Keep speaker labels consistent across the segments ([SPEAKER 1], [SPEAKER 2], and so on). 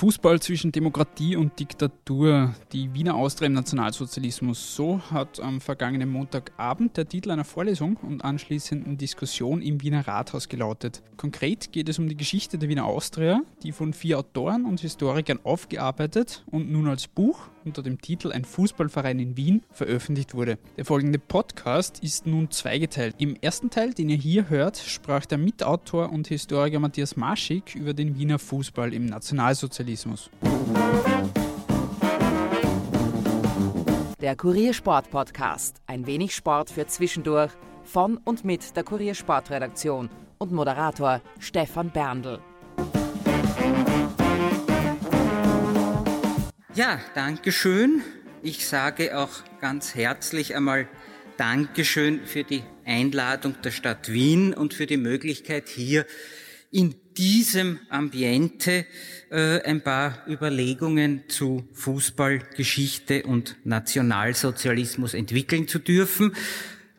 [SPEAKER 1] Fußball zwischen Demokratie und Diktatur, die Wiener Austria im Nationalsozialismus. So hat am vergangenen Montagabend der Titel einer Vorlesung und anschließenden Diskussion im Wiener Rathaus gelautet. Konkret geht es um die Geschichte der Wiener Austria, die von vier Autoren und Historikern aufgearbeitet und nun als Buch unter dem Titel Ein Fußballverein in Wien veröffentlicht wurde. Der folgende Podcast ist nun zweigeteilt. Im ersten Teil, den ihr hier hört, sprach der Mitautor und Historiker Matthias Maschig über den Wiener Fußball im Nationalsozialismus.
[SPEAKER 2] Der Kuriersport Podcast. Ein wenig Sport für zwischendurch von und mit der Kuriersportredaktion und Moderator Stefan Berndl.
[SPEAKER 3] Ja, Dankeschön. Ich sage auch ganz herzlich einmal Dankeschön für die Einladung der Stadt Wien und für die Möglichkeit hier in diesem Ambiente äh, ein paar Überlegungen zu Fußballgeschichte und Nationalsozialismus entwickeln zu dürfen.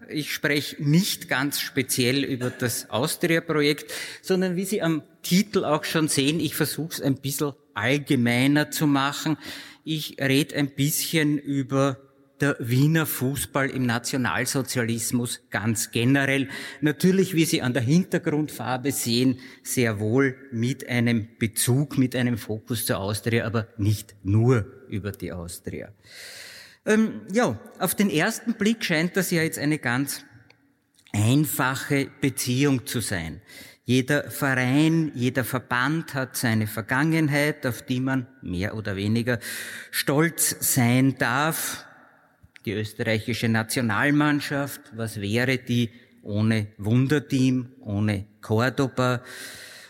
[SPEAKER 3] Ich spreche nicht ganz speziell über das Austria-Projekt, sondern wie Sie am Titel auch schon sehen, ich versuche es ein bisschen allgemeiner zu machen. Ich rede ein bisschen über der Wiener Fußball im Nationalsozialismus ganz generell. Natürlich, wie Sie an der Hintergrundfarbe sehen, sehr wohl mit einem Bezug, mit einem Fokus zur Austria, aber nicht nur über die Austria. Ähm, ja, auf den ersten Blick scheint das ja jetzt eine ganz einfache Beziehung zu sein. Jeder Verein, jeder Verband hat seine Vergangenheit, auf die man mehr oder weniger stolz sein darf. Die österreichische Nationalmannschaft, was wäre die ohne Wunderteam, ohne Cordoba?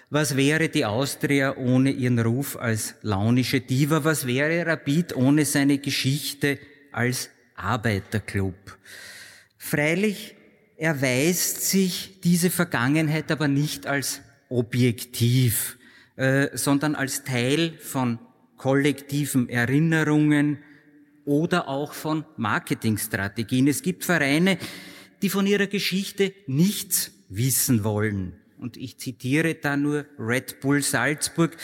[SPEAKER 3] Was wäre die Austria ohne ihren Ruf als launische Diva? Was wäre Rapid ohne seine Geschichte als Arbeiterclub? Freilich erweist sich diese Vergangenheit aber nicht als objektiv, äh, sondern als Teil von kollektiven Erinnerungen oder auch von Marketingstrategien. Es gibt Vereine, die von ihrer Geschichte nichts wissen wollen. Und ich zitiere da nur Red Bull Salzburg,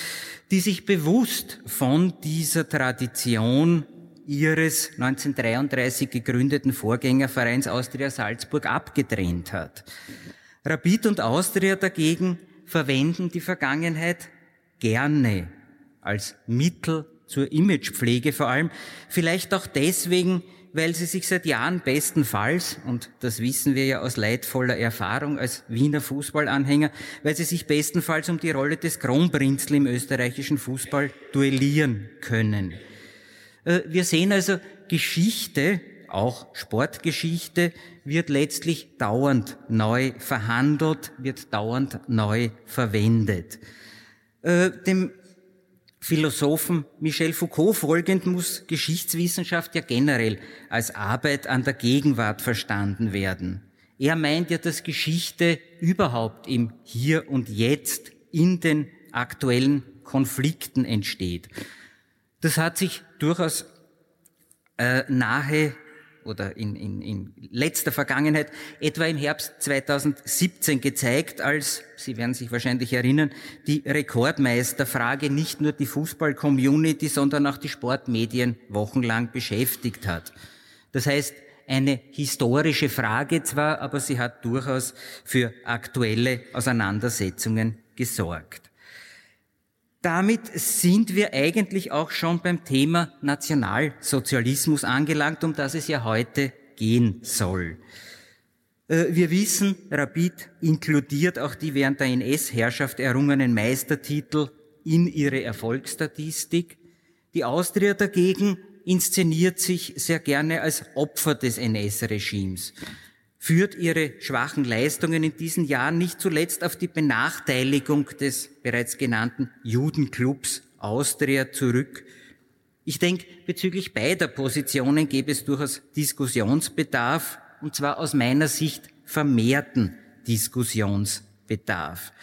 [SPEAKER 3] die sich bewusst von dieser Tradition ihres 1933 gegründeten Vorgängervereins Austria Salzburg abgetrennt hat. Rapid und Austria dagegen verwenden die Vergangenheit gerne als Mittel zur Imagepflege vor allem, vielleicht auch deswegen, weil sie sich seit Jahren bestenfalls, und das wissen wir ja aus leidvoller Erfahrung als Wiener Fußballanhänger, weil sie sich bestenfalls um die Rolle des Kronprinzl im österreichischen Fußball duellieren können. Äh, wir sehen also, Geschichte, auch Sportgeschichte, wird letztlich dauernd neu verhandelt, wird dauernd neu verwendet. Äh, dem Philosophen Michel Foucault folgend muss Geschichtswissenschaft ja generell als Arbeit an der Gegenwart verstanden werden. Er meint ja, dass Geschichte überhaupt im Hier und Jetzt in den aktuellen Konflikten entsteht. Das hat sich durchaus äh, nahe oder in, in, in letzter Vergangenheit, etwa im Herbst 2017 gezeigt, als, Sie werden sich wahrscheinlich erinnern, die Rekordmeisterfrage nicht nur die Fußball-Community, sondern auch die Sportmedien wochenlang beschäftigt hat. Das heißt, eine historische Frage zwar, aber sie hat durchaus für aktuelle Auseinandersetzungen gesorgt damit sind wir eigentlich auch schon beim Thema Nationalsozialismus angelangt, um das es ja heute gehen soll. Äh, wir wissen, Rapid inkludiert auch die während der NS-Herrschaft errungenen Meistertitel in ihre Erfolgsstatistik. Die Austria dagegen inszeniert sich sehr gerne als Opfer des NS-Regimes führt ihre schwachen Leistungen in diesen Jahren nicht zuletzt auf die Benachteiligung des bereits genannten Judenclubs Austria zurück. Ich denke, bezüglich beider Positionen gäbe es durchaus Diskussionsbedarf, und zwar aus meiner Sicht vermehrten Diskussionsbedarf.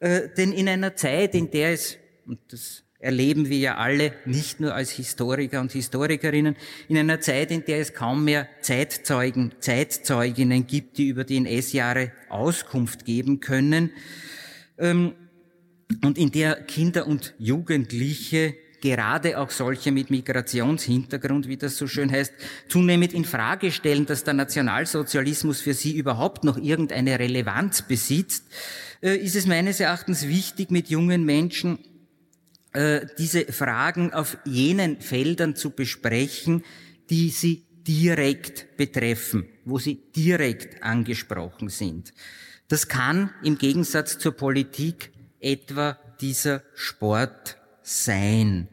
[SPEAKER 3] Äh, denn in einer Zeit, in der es, und das erleben wir ja alle, nicht nur als Historiker und Historikerinnen, in einer Zeit, in der es kaum mehr Zeitzeugen, Zeitzeuginnen gibt, die über die NS-Jahre Auskunft geben können, ähm, und in der Kinder und Jugendliche gerade auch solche mit Migrationshintergrund, wie das so schön heißt, zunehmend in Frage stellen, dass der Nationalsozialismus für sie überhaupt noch irgendeine Relevanz besitzt, äh, ist es meines Erachtens wichtig, mit jungen Menschen äh, diese Fragen auf jenen Feldern zu besprechen, die sie direkt betreffen, wo sie direkt angesprochen sind. Das kann im Gegensatz zur Politik etwa dieser Sport sein.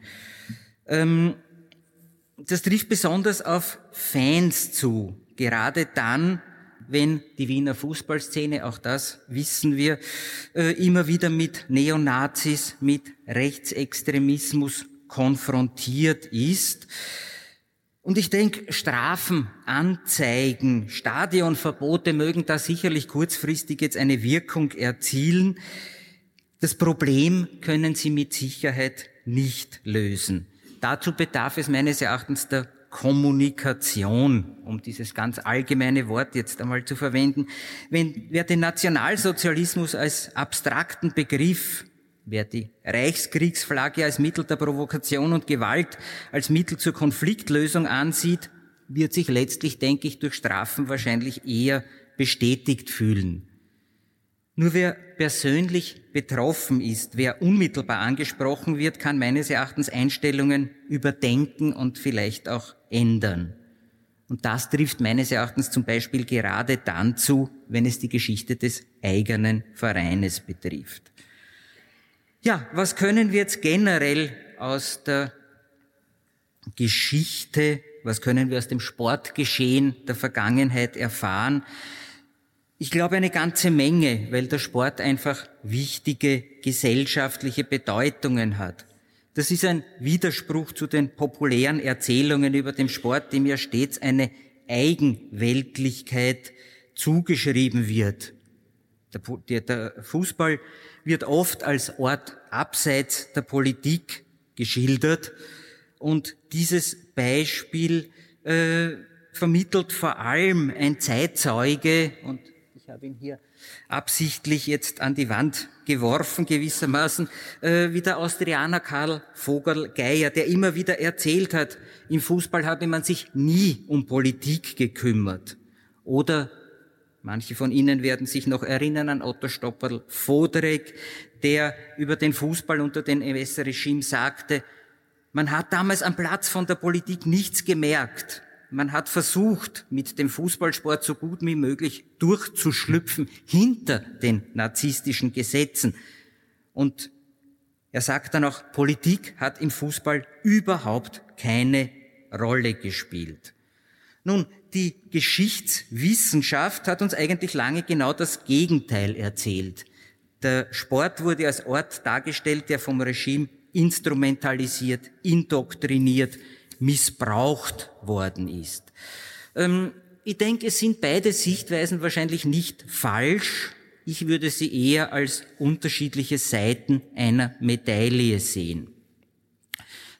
[SPEAKER 3] Ähm, das trifft besonders auf Fans zu, gerade dann, wenn die Wiener Fußballszene, auch das wissen wir, äh, immer wieder mit Neonazis, mit Rechtsextremismus konfrontiert ist. Und ich denke, Strafen, Anzeigen, Stadionverbote mögen da sicherlich kurzfristig jetzt eine Wirkung erzielen. Das Problem können sie mit Sicherheit nicht lösen. Dazu bedarf es meines Erachtens der Kommunikation, um dieses ganz allgemeine Wort jetzt einmal zu verwenden. Wenn, wer den Nationalsozialismus als abstrakten Begriff, wer die Reichskriegsflagge als Mittel der Provokation und Gewalt, als Mittel zur Konfliktlösung ansieht, wird sich letztlich, denke ich, durch Strafen wahrscheinlich eher bestätigt fühlen. Nur wer persönlich betroffen ist, wer unmittelbar angesprochen wird, kann meines Erachtens Einstellungen überdenken und vielleicht auch ändern. Und das trifft meines Erachtens zum Beispiel gerade dann zu, wenn es die Geschichte des eigenen Vereines betrifft. Ja, was können wir jetzt generell aus der Geschichte, was können wir aus dem Sportgeschehen der Vergangenheit erfahren? Ich glaube eine ganze Menge, weil der Sport einfach wichtige gesellschaftliche Bedeutungen hat. Das ist ein Widerspruch zu den populären Erzählungen über den Sport, dem ja stets eine Eigenweltlichkeit zugeschrieben wird. Der, Fußball wird oft als Ort abseits der Politik geschildert und dieses Beispiel äh, vermittelt vor allem ein Zeitzeuge und ich habe ihn hier absichtlich jetzt an die Wand geworfen, gewissermaßen, äh, wie der Austrianer Karl Vogel-Geier, der immer wieder erzählt hat, im Fußball habe man sich nie um Politik gekümmert. Oder manche von Ihnen werden sich noch erinnern an Otto Stopperl Voderek, der über den Fußball unter dem NS-Regime sagte, man hat damals am Platz von der Politik nichts gemerkt. Man hat versucht, mit dem Fußballsport so gut wie möglich durchzuschlüpfen hinter den narzisstischen Gesetzen. Und er sagt dann auch, Politik hat im Fußball überhaupt keine Rolle gespielt. Nun, die Geschichtswissenschaft hat uns eigentlich lange genau das Gegenteil erzählt. Der Sport wurde als Ort dargestellt, der vom Regime instrumentalisiert, indoktriniert, missbraucht worden ist. Ähm, ich denke, es sind beide Sichtweisen wahrscheinlich nicht falsch. Ich würde sie eher als unterschiedliche Seiten einer Medaille sehen.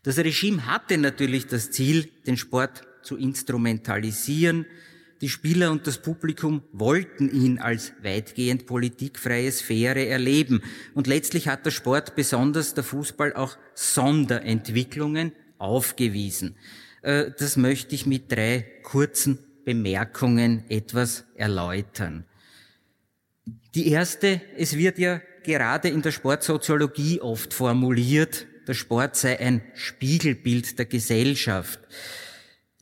[SPEAKER 3] Das Regime hatte natürlich das Ziel, den Sport zu instrumentalisieren. Die Spieler und das Publikum wollten ihn als weitgehend politikfreie Sphäre erleben. Und letztlich hat der Sport, besonders der Fußball, auch Sonderentwicklungen aufgewiesen. Äh, das möchte ich mit drei kurzen Bemerkungen etwas erläutern. Die erste, es wird ja gerade in der Sportsoziologie oft formuliert, der Sport sei ein Spiegelbild der Gesellschaft.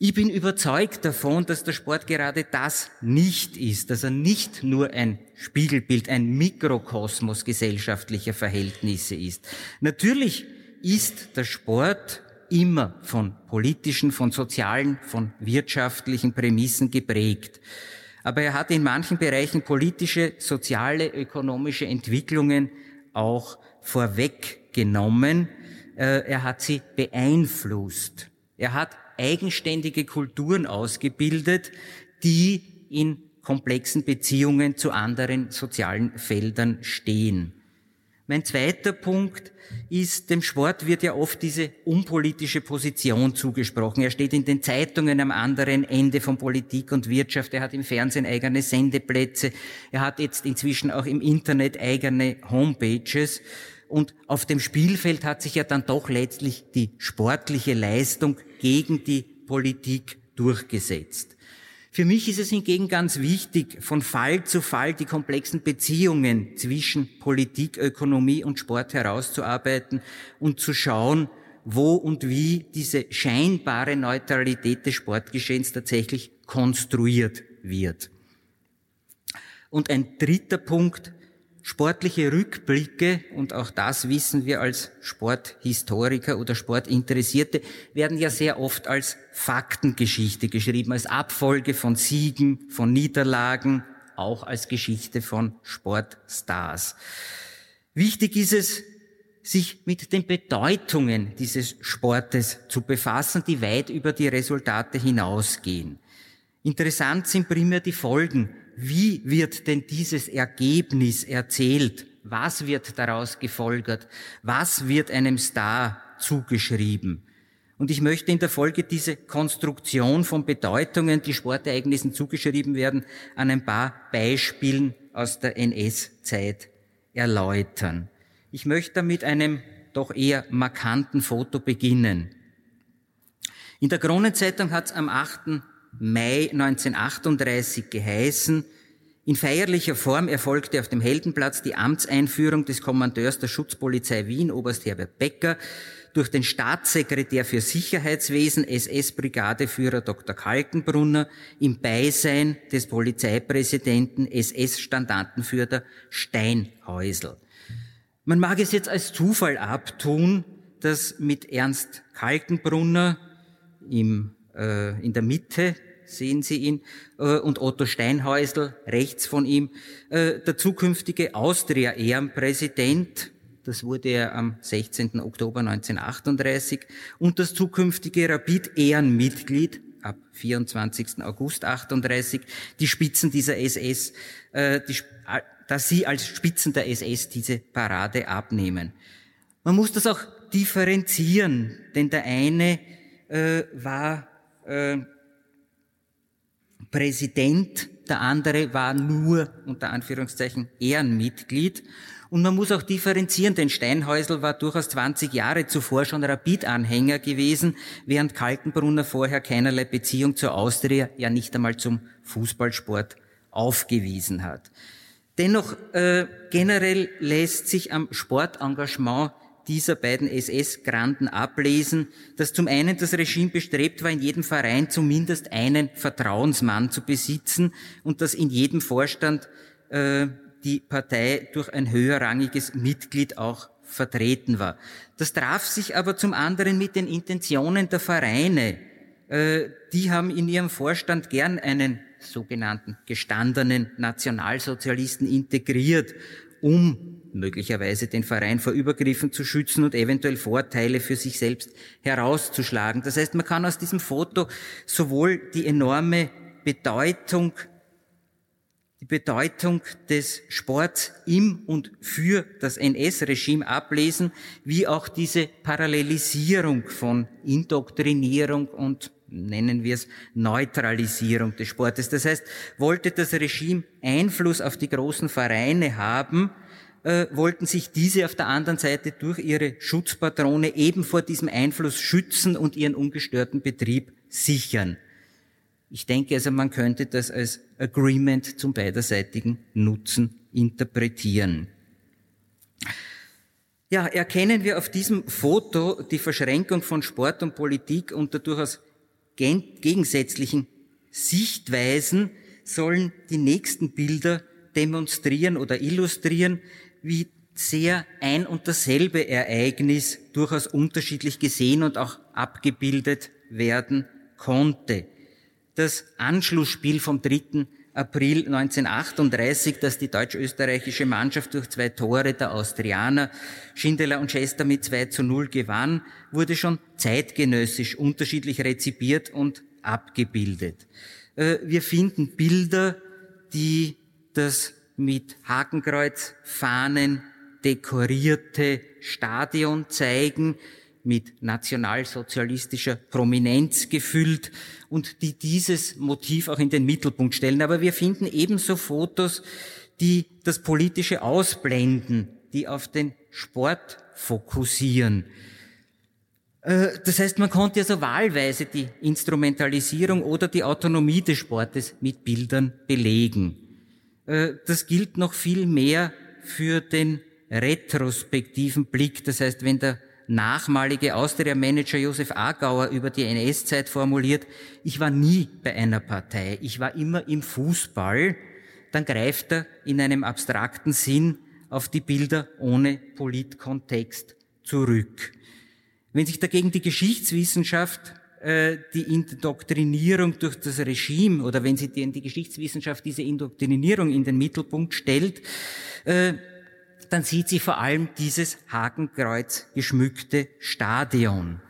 [SPEAKER 3] Ich bin überzeugt davon, dass der Sport gerade das nicht ist, dass er nicht nur ein Spiegelbild, ein Mikrokosmos gesellschaftlicher Verhältnisse ist. Natürlich ist der Sport immer von politischen, von sozialen, von wirtschaftlichen Prämissen geprägt. Aber er hat in manchen Bereichen politische, soziale, ökonomische Entwicklungen auch vorweggenommen. Äh, er hat sie beeinflusst. Er hat eigenständige Kulturen ausgebildet, die in komplexen Beziehungen zu anderen sozialen Feldern stehen. Mein zweiter Punkt ist, dem Sport wird ja oft diese unpolitische Position zugesprochen. Er steht in den Zeitungen am anderen Ende von Politik und Wirtschaft. Er hat im Fernsehen eigene Sendeplätze. Er hat jetzt inzwischen auch im Internet eigene Homepages. Und auf dem Spielfeld hat sich ja dann doch letztlich die sportliche Leistung gegen die Politik durchgesetzt. Für mich ist es hingegen ganz wichtig, von Fall zu Fall die komplexen Beziehungen zwischen Politik, Ökonomie und Sport herauszuarbeiten und zu schauen, wo und wie diese scheinbare Neutralität des Sportgeschehens tatsächlich konstruiert wird. Und ein dritter Punkt, sportliche Rückblicke, und auch das wissen wir als Sporthistoriker oder Sportinteressierte, werden ja sehr oft als Faktengeschichte geschrieben, als Abfolge von Siegen, von Niederlagen, auch als Geschichte von Sportstars. Wichtig ist es, sich mit den Bedeutungen dieses Sportes zu befassen, die weit über die Resultate hinausgehen. Interessant sind primär die Folgen. Wie wird denn dieses Ergebnis erzählt? Was wird daraus gefolgert? Was wird einem Star zugeschrieben? Und ich möchte in der Folge diese Konstruktion von Bedeutungen, die Sportereignissen zugeschrieben werden, an ein paar Beispielen aus der NS-Zeit erläutern. Ich möchte mit einem doch eher markanten Foto beginnen. In der Kronenzeitung hat es am 8. Mai 1938 geheißen, in feierlicher Form erfolgte auf dem Heldenplatz die Amtseinführung des Kommandeurs der Schutzpolizei Wien, Oberst Herbert Becker, durch den Staatssekretär für Sicherheitswesen, SS-Brigadeführer Dr. Kaltenbrunner, im Beisein des Polizeipräsidenten, SS-Standartenführer Steinhäusl. Man mag es jetzt als Zufall abtun, dass mit Ernst Kaltenbrunner im, äh, in der Mitte sehen Sie ihn, äh, und Otto Steinhäusl rechts von ihm, äh, der zukünftige Austria-Ehrenpräsident, das wurde er am 16. Oktober 1938, und das zukünftige Rapid-Ehrenmitglied ab 24. August 38, die Spitzen dieser SS, äh, die, dass sie als Spitzen der SS diese Parade abnehmen. Man muss das auch differenzieren, denn der eine äh, war äh, Präsident, der andere war nur unter Anführungszeichen Ehrenmitglied. Und man muss auch differenzieren, denn Steinhäusl war durchaus 20 Jahre zuvor schon Rapid-Anhänger gewesen, während Kaltenbrunner vorher keinerlei Beziehung zur Austria, ja nicht einmal zum Fußballsport aufgewiesen hat. Dennoch äh, generell lässt sich am Sportengagement dieser beiden SS-Granden ablesen, dass zum einen das Regime bestrebt war, in jedem Verein zumindest einen Vertrauensmann zu besitzen und dass in jedem Vorstand äh, die Partei durch ein höherrangiges Mitglied auch vertreten war. Das traf sich aber zum anderen mit den Intentionen der Vereine. Äh, die haben in ihrem Vorstand gern einen sogenannten gestandenen Nationalsozialisten integriert, um möglicherweise den Verein vor Übergriffen zu schützen und eventuell Vorteile für sich selbst herauszuschlagen. Das heißt, man kann aus diesem Foto sowohl die enorme Bedeutung die Bedeutung des Sports im und für das NS-Regime ablesen, wie auch diese Parallelisierung von Indoktrinierung und nennen wir es Neutralisierung des Sportes. Das heißt, wollte das Regime Einfluss auf die großen Vereine haben, äh, wollten sich diese auf der anderen Seite durch ihre Schutzpatrone eben vor diesem Einfluss schützen und ihren ungestörten Betrieb sichern. Ich denke also, man könnte das als Agreement zum beiderseitigen Nutzen interpretieren. Ja, erkennen wir auf diesem Foto die Verschränkung von Sport und Politik unter durchaus gegensätzlichen Sichtweisen, sollen die nächsten Bilder demonstrieren oder illustrieren, wie sehr ein und dasselbe Ereignis durchaus unterschiedlich gesehen und auch abgebildet werden konnte. Das Anschlussspiel vom 3. April 1938, das die deutsch-österreichische Mannschaft durch zwei Tore der Austrianer Schindler und Chester mit 2 zu 0 gewann, wurde schon zeitgenössisch unterschiedlich rezipiert und abgebildet. Äh, wir finden Bilder, die das mit Hakenkreuzfahnen dekorierte Stadion zeigen, mit nationalsozialistischer Prominenz gefüllt und die dieses Motiv auch in den Mittelpunkt stellen. Aber wir finden ebenso Fotos, die das politische Ausblenden die auf den Sport fokussieren. Äh, das heißt, man konnte also wahlweise die Instrumentalisierung oder die Autonomie des Sportes mit Bildern belegen. Äh, das gilt noch viel mehr für den retrospektiven Blick. Das heißt, wenn der nachmalige Austria-Manager Josef Agauer über die NS-Zeit formuliert, ich war nie bei einer Partei, ich war immer im Fußball, dann greift er in einem abstrakten Sinn auf die Bilder ohne Politkontext zurück. Wenn sich dagegen die Geschichtswissenschaft die Indoktrinierung durch das Regime oder wenn sie die, die Geschichtswissenschaft diese Indoktrinierung in den Mittelpunkt stellt, äh, dann sieht sie vor allem dieses Hakenkreuz geschmückte Stadion.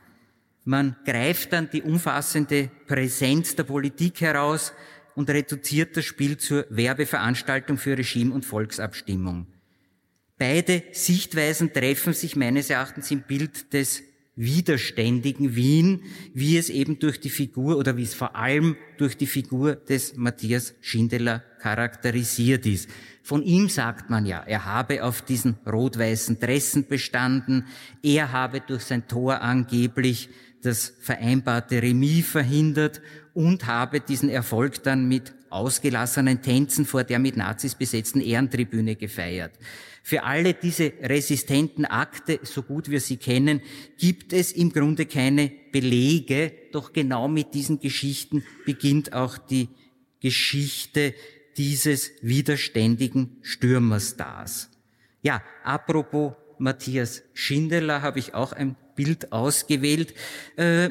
[SPEAKER 3] Man greift dann die umfassende Präsenz der Politik heraus und reduziert das Spiel zur Werbeveranstaltung für Regime und Volksabstimmung. Beide Sichtweisen treffen sich meines Erachtens im Bild des widerständigen Wien, wie es eben durch die Figur oder wie es vor allem durch die Figur des Matthias Schindler charakterisiert ist. Von ihm sagt man ja, er habe auf diesen rot-weißen Dressen bestanden, er habe durch sein Tor angeblich das vereinbarte Remis verhindert und habe diesen Erfolg dann mit ausgelassenen Tänzen vor der mit Nazis besetzten Ehrentribüne gefeiert. Für alle diese resistenten Akte, so gut wir sie kennen, gibt es im Grunde keine Belege, doch genau mit diesen Geschichten beginnt auch die Geschichte dieses widerständigen Stürmerstars. Ja, apropos Matthias Schindler habe ich auch ein Bild ausgewählt, äh,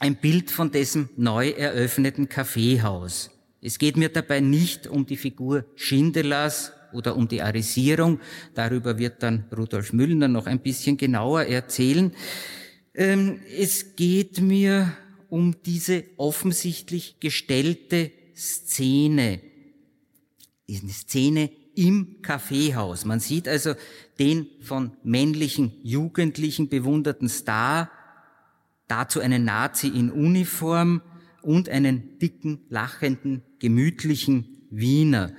[SPEAKER 3] ein Bild von dessen neu eröffneten Kaffeehaus. Es geht mir dabei nicht um die Figur Schindlers oder um die Arisierung. Darüber wird dann Rudolf Müllner noch ein bisschen genauer erzählen. Ähm, es geht mir um diese offensichtlich gestellte Szene. Diese Szene im Kaffeehaus. Man sieht also den von männlichen Jugendlichen bewunderten Star, dazu einen Nazi in Uniform und einen dicken, lachenden, gemütlichen Wiener.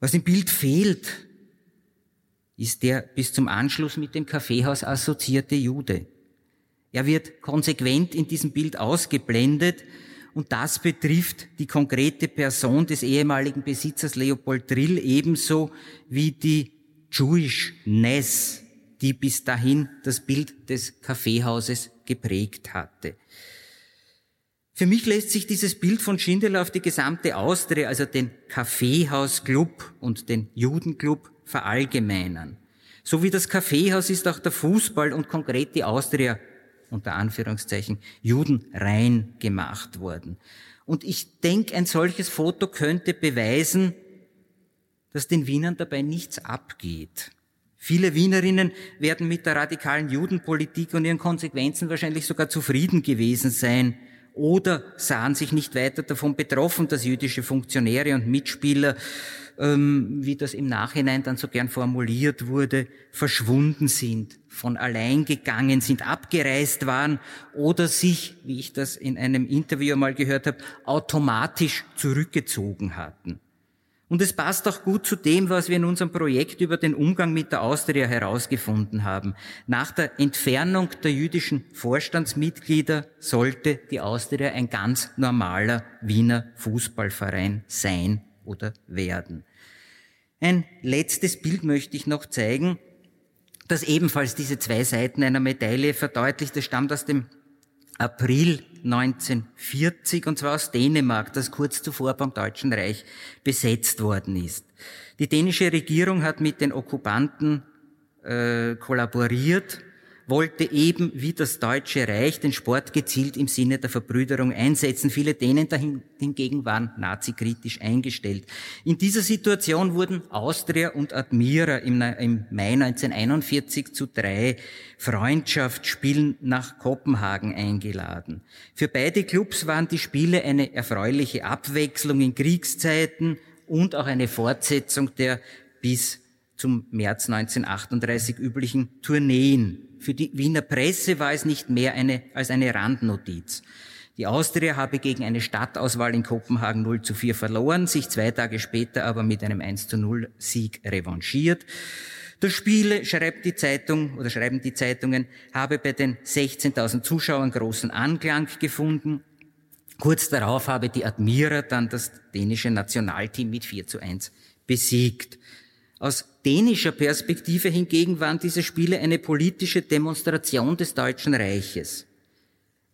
[SPEAKER 3] Was im Bild fehlt, ist der bis zum Anschluss mit dem Kaffeehaus assoziierte Jude. Er wird konsequent in diesem Bild ausgeblendet und das betrifft die konkrete Person des ehemaligen Besitzers Leopold Drill ebenso wie die Jewishness, die bis dahin das Bild des Kaffeehauses geprägt hatte. Für mich lässt sich dieses Bild von Schindler auf die gesamte Austria, also den Kaffeehausclub und den Judenclub verallgemeinern. So wie das Kaffeehaus ist auch der Fußball und konkret die Austria unter Anführungszeichen Juden rein gemacht worden. Und ich denke, ein solches Foto könnte beweisen, dass den Wienern dabei nichts abgeht. Viele Wienerinnen werden mit der radikalen Judenpolitik und ihren Konsequenzen wahrscheinlich sogar zufrieden gewesen sein oder sahen sich nicht weiter davon betroffen, dass jüdische Funktionäre und Mitspieler, ähm, wie das im Nachhinein dann so gern formuliert wurde, verschwunden sind, von allein gegangen sind, abgereist waren oder sich, wie ich das in einem Interview mal gehört habe, automatisch zurückgezogen hatten. Und es passt auch gut zu dem, was wir in unserem Projekt über den Umgang mit der Austria herausgefunden haben. Nach der Entfernung der jüdischen Vorstandsmitglieder sollte die Austria ein ganz normaler Wiener Fußballverein sein oder werden. Ein letztes Bild möchte ich noch zeigen, das ebenfalls diese zwei Seiten einer Medaille verdeutlicht. Es stammt aus dem April 1940 und zwar aus Dänemark, das kurz zuvor beim Deutschen Reich besetzt worden ist. Die dänische Regierung hat mit den Okkupanten äh, kollaboriert wollte eben wie das Deutsche Reich den Sport gezielt im Sinne der Verbrüderung einsetzen. Viele Dänen hingegen waren nazikritisch eingestellt. In dieser Situation wurden Austria und Admira im, im Mai 1941 zu drei Freundschaftsspielen nach Kopenhagen eingeladen. Für beide Clubs waren die Spiele eine erfreuliche Abwechslung in Kriegszeiten und auch eine Fortsetzung der bis zum März 1938 üblichen Tourneen für die Wiener Presse war es nicht mehr eine, als eine Randnotiz. Die Austria habe gegen eine Stadtauswahl in Kopenhagen 0 zu 4 verloren, sich zwei Tage später aber mit einem 1 zu 0 Sieg revanchiert. Das Spiel, schreibt die Zeitung oder schreiben die Zeitungen, habe bei den 16.000 Zuschauern großen Anklang gefunden. Kurz darauf habe die Admira dann das dänische Nationalteam mit 4 zu 1 besiegt. Aus dänischer Perspektive hingegen waren diese Spiele eine politische Demonstration des Deutschen Reiches.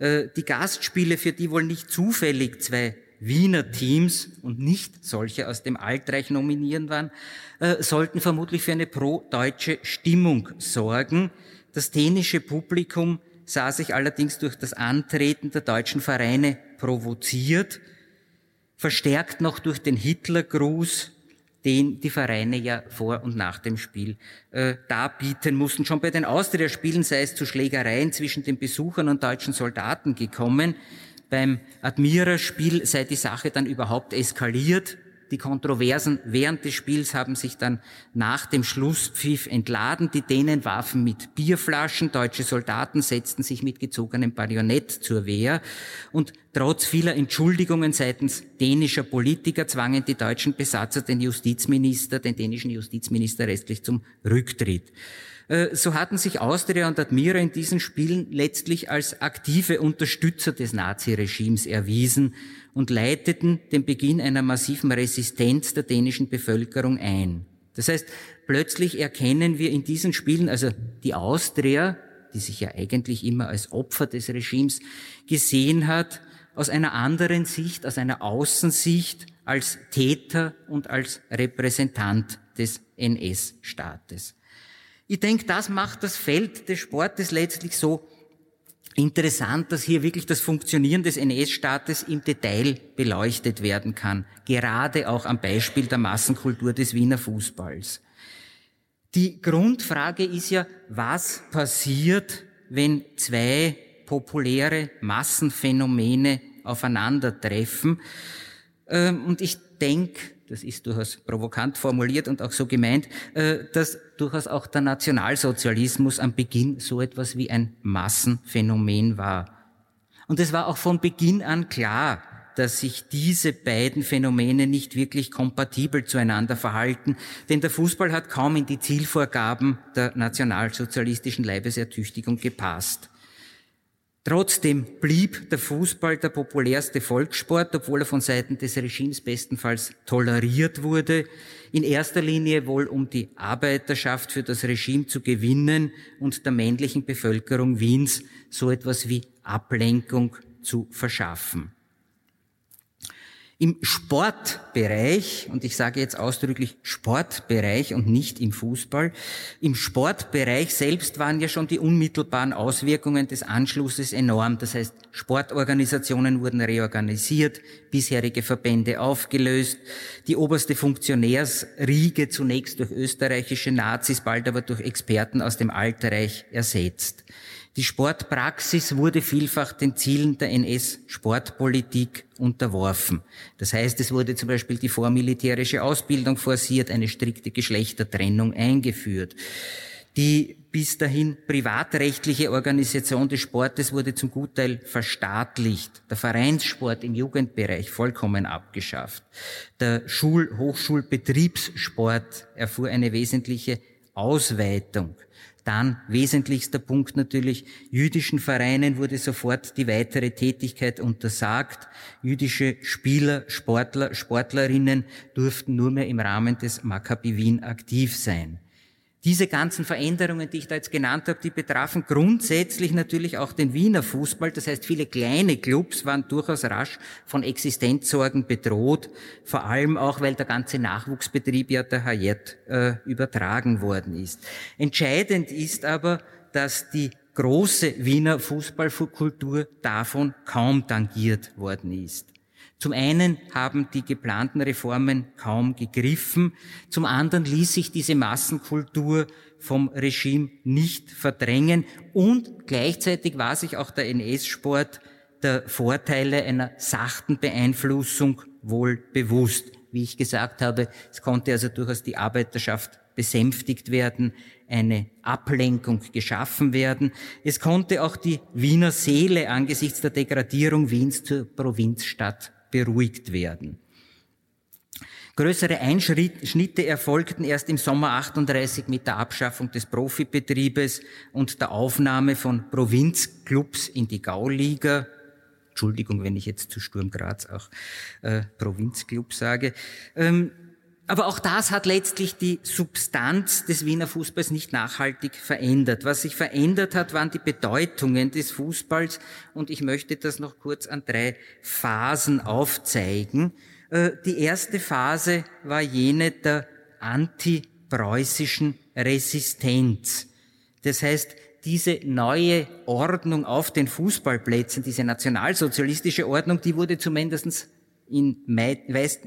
[SPEAKER 3] Äh, die Gastspiele, für die wohl nicht zufällig zwei Wiener Teams und nicht solche aus dem Altreich nominieren waren, äh, sollten vermutlich für eine pro-deutsche Stimmung sorgen. Das dänische Publikum sah sich allerdings durch das Antreten der deutschen Vereine provoziert, verstärkt noch durch den Hitlergruß, den die Vereine ja vor und nach dem Spiel äh, darbieten mussten. Schon bei den Austria-Spielen sei es zu Schlägereien zwischen den Besuchern und deutschen Soldaten gekommen. Beim Admira-Spiel sei die Sache dann überhaupt eskaliert. Die Kontroversen während des Spiels haben sich dann nach dem Schlusspfiff entladen. Die Dänen warfen mit Bierflaschen, deutsche Soldaten setzten sich mit gezogenem Bajonett zur Wehr und trotz vieler Entschuldigungen seitens dänischer Politiker zwangen die deutschen Besatzer den Justizminister, den dänischen Justizminister restlich zum Rücktritt. Äh, so hatten sich Austria und Admira in diesen Spielen letztlich als aktive Unterstützer des Naziregimes erwiesen und leiteten den Beginn einer massiven Resistenz der dänischen Bevölkerung ein. Das heißt, plötzlich erkennen wir in diesen Spielen, also die Austria, die sich ja eigentlich immer als Opfer des Regimes gesehen hat, aus einer anderen Sicht, aus einer Außensicht, als Täter und als Repräsentant des NS-Staates. Ich denke, das macht das Feld des Sportes letztlich so interessant, dass hier wirklich das Funktionieren des NS-Staates im Detail beleuchtet werden kann, gerade auch am Beispiel der Massenkultur des Wiener Fußballs. Die Grundfrage ist ja, was passiert, wenn zwei populäre Massenphänomene aufeinandertreffen? Ähm, und ich denke, das ist durchaus provokant formuliert und auch so gemeint, äh, dass durchaus auch der Nationalsozialismus am Beginn so etwas wie ein Massenphänomen war. Und es war auch von Beginn an klar, dass sich diese beiden Phänomene nicht wirklich kompatibel zueinander verhalten, denn der Fußball hat kaum in die Zielvorgaben der nationalsozialistischen Leibesertüchtigung gepasst. Trotzdem blieb der Fußball der populärste Volkssport, obwohl er von Seiten des Regimes bestenfalls toleriert wurde. In erster Linie wohl, um die Arbeiterschaft für das Regime zu gewinnen und der männlichen Bevölkerung Wiens so etwas wie Ablenkung zu verschaffen. Im Sportbereich, und ich sage jetzt ausdrücklich Sportbereich und nicht im Fußball, im Sportbereich selbst waren ja schon die unmittelbaren Auswirkungen des Anschlusses enorm. Das heißt, Sportorganisationen wurden reorganisiert, bisherige Verbände aufgelöst, die oberste Funktionärsriege zunächst durch österreichische Nazis, bald aber durch Experten aus dem Alterreich ersetzt. Die Sportpraxis wurde vielfach den Zielen der NS-Sportpolitik unterworfen. Das heißt, es wurde zum Beispiel die vormilitärische Ausbildung forciert, eine strikte Geschlechtertrennung eingeführt. Die bis dahin privatrechtliche Organisation des Sportes wurde zum Gutteil verstaatlicht. Der Vereinssport im Jugendbereich vollkommen abgeschafft. Der Schul-Hochschulbetriebssport erfuhr eine wesentliche Ausweitung. Dann wesentlichster Punkt natürlich, jüdischen Vereinen wurde sofort die weitere Tätigkeit untersagt. Jüdische Spieler, Sportler, Sportlerinnen durften nur mehr im Rahmen des Maccabi Wien aktiv sein. Diese ganzen Veränderungen, die ich da jetzt genannt habe, die betrafen grundsätzlich natürlich auch den Wiener Fußball. Das heißt, viele kleine Clubs waren durchaus rasch von Existenzsorgen bedroht, vor allem auch, weil der ganze Nachwuchsbetrieb ja der Hayat äh, übertragen worden ist. Entscheidend ist aber, dass die große Wiener Fußballkultur davon kaum tangiert worden ist. Zum einen haben die geplanten Reformen kaum gegriffen, zum anderen ließ sich diese Massenkultur vom Regime nicht verdrängen und gleichzeitig war sich auch der NS-Sport der Vorteile einer sachten Beeinflussung wohl bewusst. Wie ich gesagt habe, es konnte also durchaus die Arbeiterschaft besänftigt werden, eine Ablenkung geschaffen werden. Es konnte auch die Wiener Seele angesichts der Degradierung Wiens zur Provinzstadt beruhigt werden. Größere Einschnitte erfolgten erst im Sommer 38 mit der Abschaffung des Profibetriebes und der Aufnahme von Provinzclubs in die Gauliga. Entschuldigung, wenn ich jetzt zu Sturm Graz auch äh, Provinzclub sage. Ähm, aber auch das hat letztlich die Substanz des Wiener Fußballs nicht nachhaltig verändert. Was sich verändert hat, waren die Bedeutungen des Fußballs und ich möchte das noch kurz an drei Phasen aufzeigen. Äh, die erste Phase war jene der antipreußischen Resistenz. Das heißt, diese neue Ordnung auf den Fußballplätzen, diese nationalsozialistische Ordnung, die wurde zumindest in,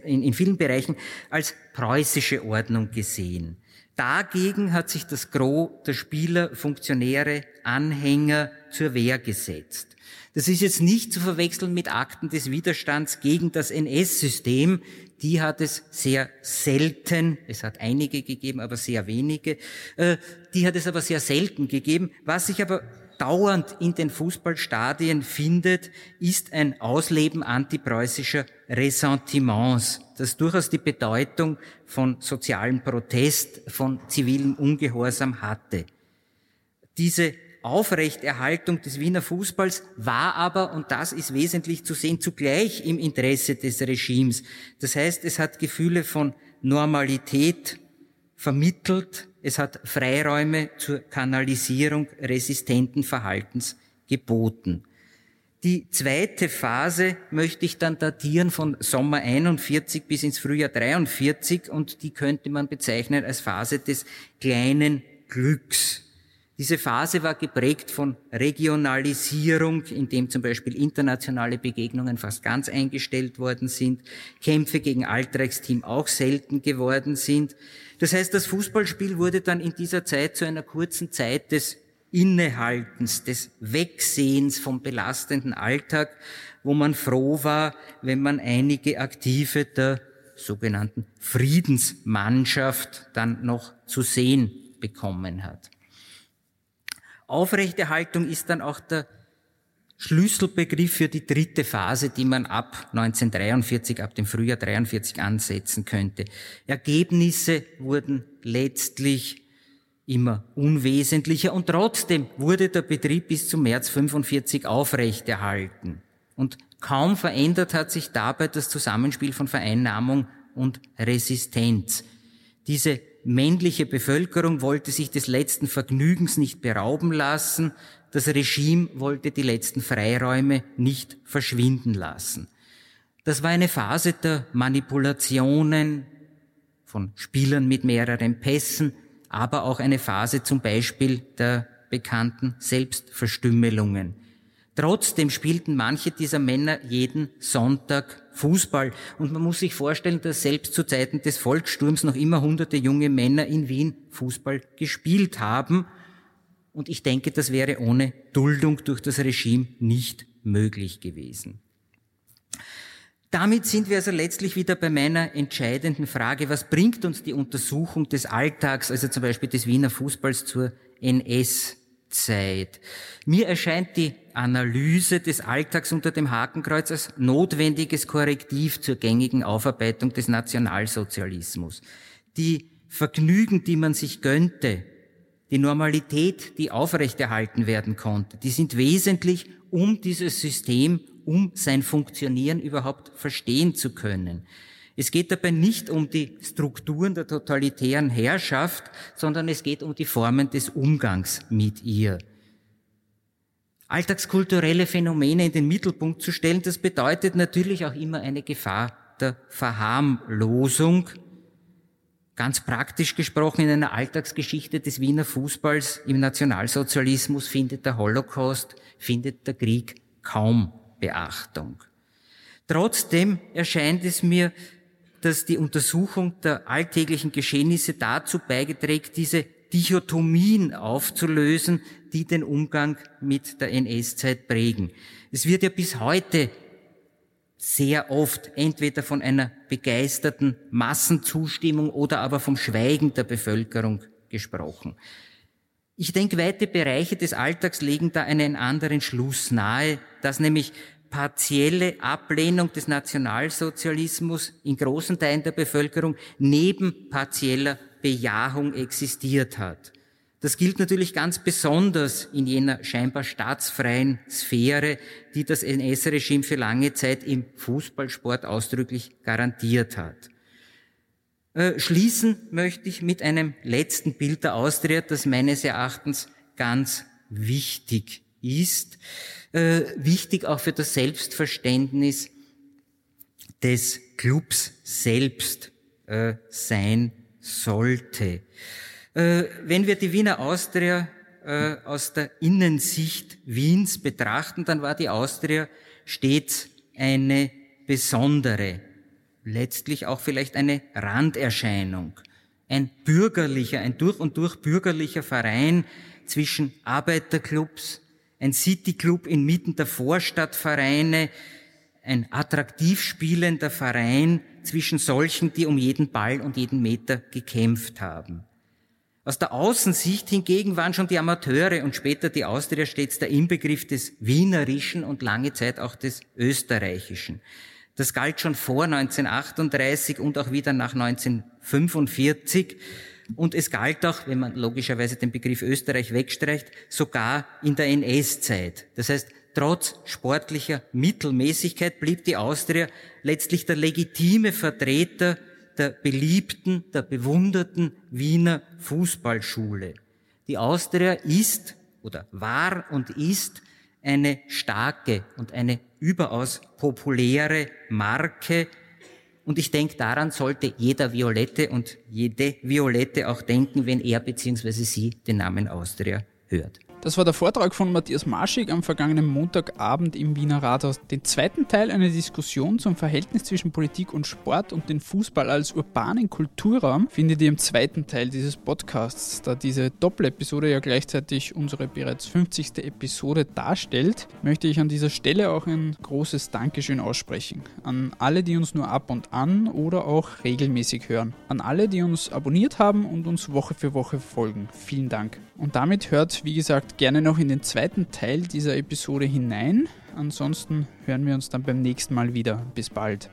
[SPEAKER 3] in, vielen Bereichen als preußische Ordnung gesehen. Dagegen hat sich das Gros der Spieler, Funktionäre, Anhänger zur Wehr gesetzt. Das ist jetzt nicht zu verwechseln mit Akten des Widerstands gegen das NS-System. Die hat es sehr selten, es hat einige gegeben, aber sehr wenige, äh, die hat es aber sehr selten gegeben. Was sich aber dauernd in den Fußballstadien findet, ist ein Ausleben antipreußischer Ressentiments, das durchaus die Bedeutung von sozialem Protest, von zivilem Ungehorsam hatte. Diese Aufrechterhaltung des Wiener Fußballs war aber, und das ist wesentlich zu sehen, zugleich im Interesse des Regimes. Das heißt, es hat Gefühle von Normalität vermittelt, es hat Freiräume zur Kanalisierung resistenten Verhaltens geboten. Die zweite Phase möchte ich dann datieren von Sommer 41 bis ins Frühjahr 43 und die könnte man bezeichnen als Phase des kleinen Glücks. Diese Phase war geprägt von Regionalisierung, indem zum Beispiel internationale Begegnungen fast ganz eingestellt worden sind, Kämpfe gegen Altreichsteam auch selten geworden sind. Das heißt, das Fußballspiel wurde dann in dieser Zeit zu einer kurzen Zeit des Innehaltens, des Wegsehens vom belastenden Alltag, wo man froh war, wenn man einige Aktive der sogenannten Friedensmannschaft dann noch zu sehen bekommen hat. Aufrechterhaltung ist dann auch der Schlüsselbegriff für die dritte Phase, die man ab 1943, ab dem Frühjahr 43 ansetzen könnte. Ergebnisse wurden letztlich immer unwesentlicher und trotzdem wurde der Betrieb bis zum März 45 aufrechterhalten. Und kaum verändert hat sich dabei das Zusammenspiel von Vereinnahmung und Resistenz. Diese männliche Bevölkerung wollte sich des letzten Vergnügens nicht berauben lassen, das Regime wollte die letzten Freiräume nicht verschwinden lassen. Das war eine Phase der Manipulationen von Spielern mit mehreren Pässen, aber auch eine Phase zum Beispiel der bekannten Selbstverstümmelungen. Trotzdem spielten manche dieser Männer jeden Sonntag Fußball. Und man muss sich vorstellen, dass selbst zu Zeiten des Volkssturms noch immer hunderte junge Männer in Wien Fußball gespielt haben. Und ich denke, das wäre ohne Duldung durch das Regime nicht möglich gewesen. Damit sind wir also letztlich wieder bei meiner entscheidenden Frage, was bringt uns die Untersuchung des Alltags, also zum Beispiel des Wiener Fußballs zur NS Zeit. Mir erscheint die Analyse des Alltags unter dem Hakenkreuz als notwendiges Korrektiv zur gängigen Aufarbeitung des Nationalsozialismus. Die Vergnügen, die man sich gönnte, die Normalität, die aufrechterhalten werden konnte, die sind wesentlich, um dieses System, um sein Funktionieren überhaupt verstehen zu können. Es geht dabei nicht um die Strukturen der totalitären Herrschaft, sondern es geht um die Formen des Umgangs mit ihr. Alltagskulturelle Phänomene in den Mittelpunkt zu stellen, das bedeutet natürlich auch immer eine Gefahr der Verharmlosung. Ganz praktisch gesprochen in einer Alltagsgeschichte des Wiener Fußballs im Nationalsozialismus findet der Holocaust, findet der Krieg kaum Beachtung. Trotzdem erscheint es mir dass die Untersuchung der alltäglichen Geschehnisse dazu beigeträgt, diese Dichotomien aufzulösen, die den Umgang mit der NS-Zeit prägen. Es wird ja bis heute sehr oft entweder von einer begeisterten Massenzustimmung oder aber vom Schweigen der Bevölkerung gesprochen. Ich denke, weite Bereiche des Alltags legen da einen anderen Schluss nahe, dass nämlich partielle Ablehnung des Nationalsozialismus in großen Teilen der Bevölkerung neben partieller Bejahung existiert hat. Das gilt natürlich ganz besonders in jener scheinbar staatsfreien Sphäre, die das NS-Regime für lange Zeit im Fußballsport ausdrücklich garantiert hat. Äh, schließen möchte ich mit einem letzten Bild der Austria, das meines Erachtens ganz wichtig ist, äh, wichtig auch für das Selbstverständnis des Clubs selbst äh, sein sollte. Äh, wenn wir die Wiener Austria äh, aus der Innensicht Wiens betrachten, dann war die Austria stets eine besondere, letztlich auch vielleicht eine Randerscheinung. Ein bürgerlicher, ein durch und durch bürgerlicher Verein zwischen Arbeiterclubs, ein Cityclub inmitten der Vorstadtvereine, ein attraktiv spielender Verein zwischen solchen, die um jeden Ball und jeden Meter gekämpft haben. Aus der Außensicht hingegen waren schon die Amateure und später die Austria stets der Inbegriff des Wienerischen und lange Zeit auch des Österreichischen. Das galt schon vor 1938 und auch wieder nach 1945. Und es galt auch, wenn man logischerweise den Begriff Österreich wegstreicht, sogar in der NS-Zeit. Das heißt, trotz sportlicher Mittelmäßigkeit blieb die Austria letztlich der legitime Vertreter der beliebten, der bewunderten Wiener Fußballschule. Die Austria ist oder war und ist eine starke und eine überaus populäre Marke. Und ich denke, daran sollte jeder Violette und jede Violette auch denken, wenn er bzw. sie den Namen Austria hört.
[SPEAKER 1] Das war der Vortrag von Matthias Marschig am vergangenen Montagabend im Wiener Rathaus. Den zweiten Teil einer Diskussion zum Verhältnis zwischen Politik und Sport und den Fußball als urbanen Kulturraum findet ihr im zweiten Teil dieses Podcasts. Da diese Doppelepisode ja gleichzeitig unsere bereits 50. Episode darstellt, möchte ich an dieser Stelle auch ein großes Dankeschön aussprechen. An alle, die uns nur ab und an oder auch regelmäßig hören. An alle, die uns abonniert haben und uns Woche für Woche folgen. Vielen Dank. Und damit hört, wie gesagt, gerne noch in den zweiten Teil dieser Episode hinein. Ansonsten hören wir uns dann beim nächsten Mal wieder. Bis bald.